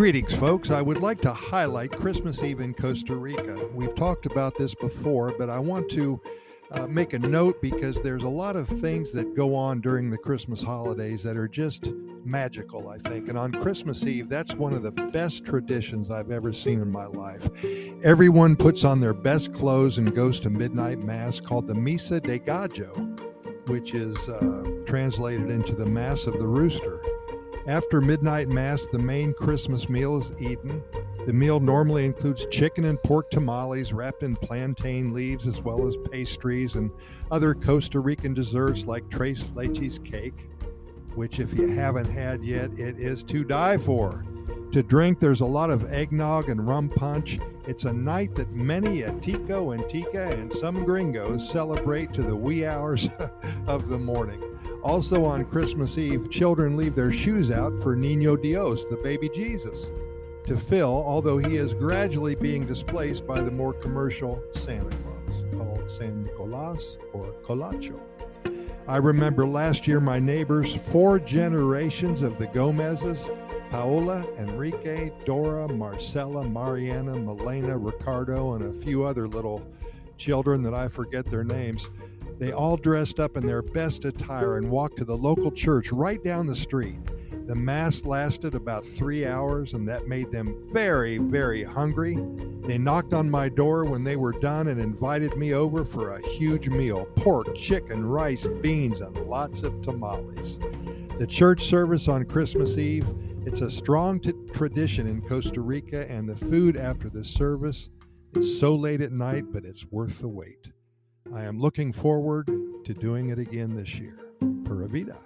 Greetings, folks. I would like to highlight Christmas Eve in Costa Rica. We've talked about this before, but I want to uh, make a note because there's a lot of things that go on during the Christmas holidays that are just magical, I think. And on Christmas Eve, that's one of the best traditions I've ever seen in my life. Everyone puts on their best clothes and goes to midnight mass called the Misa de Gallo, which is uh, translated into the Mass of the Rooster. After midnight mass, the main Christmas meal is eaten. The meal normally includes chicken and pork tamales wrapped in plantain leaves, as well as pastries and other Costa Rican desserts like tres leches cake, which, if you haven't had yet, it is to die for. To drink, there's a lot of eggnog and rum punch. It's a night that many a Tico and Tica and some gringos celebrate to the wee hours of the morning. Also on Christmas Eve, children leave their shoes out for Nino Dios, the baby Jesus, to fill, although he is gradually being displaced by the more commercial Santa Claus, called San Nicolas or Colacho. I remember last year my neighbors, four generations of the Gomezes, Paola, Enrique, Dora, Marcella, Mariana, Milena, Ricardo, and a few other little children that I forget their names they all dressed up in their best attire and walked to the local church right down the street. The mass lasted about three hours, and that made them very, very hungry. They knocked on my door when they were done and invited me over for a huge meal pork, chicken, rice, beans, and lots of tamales. The church service on Christmas Eve, it's a strong t- tradition in Costa Rica, and the food after the service is so late at night, but it's worth the wait. I am looking forward to doing it again this year. Pura Vida.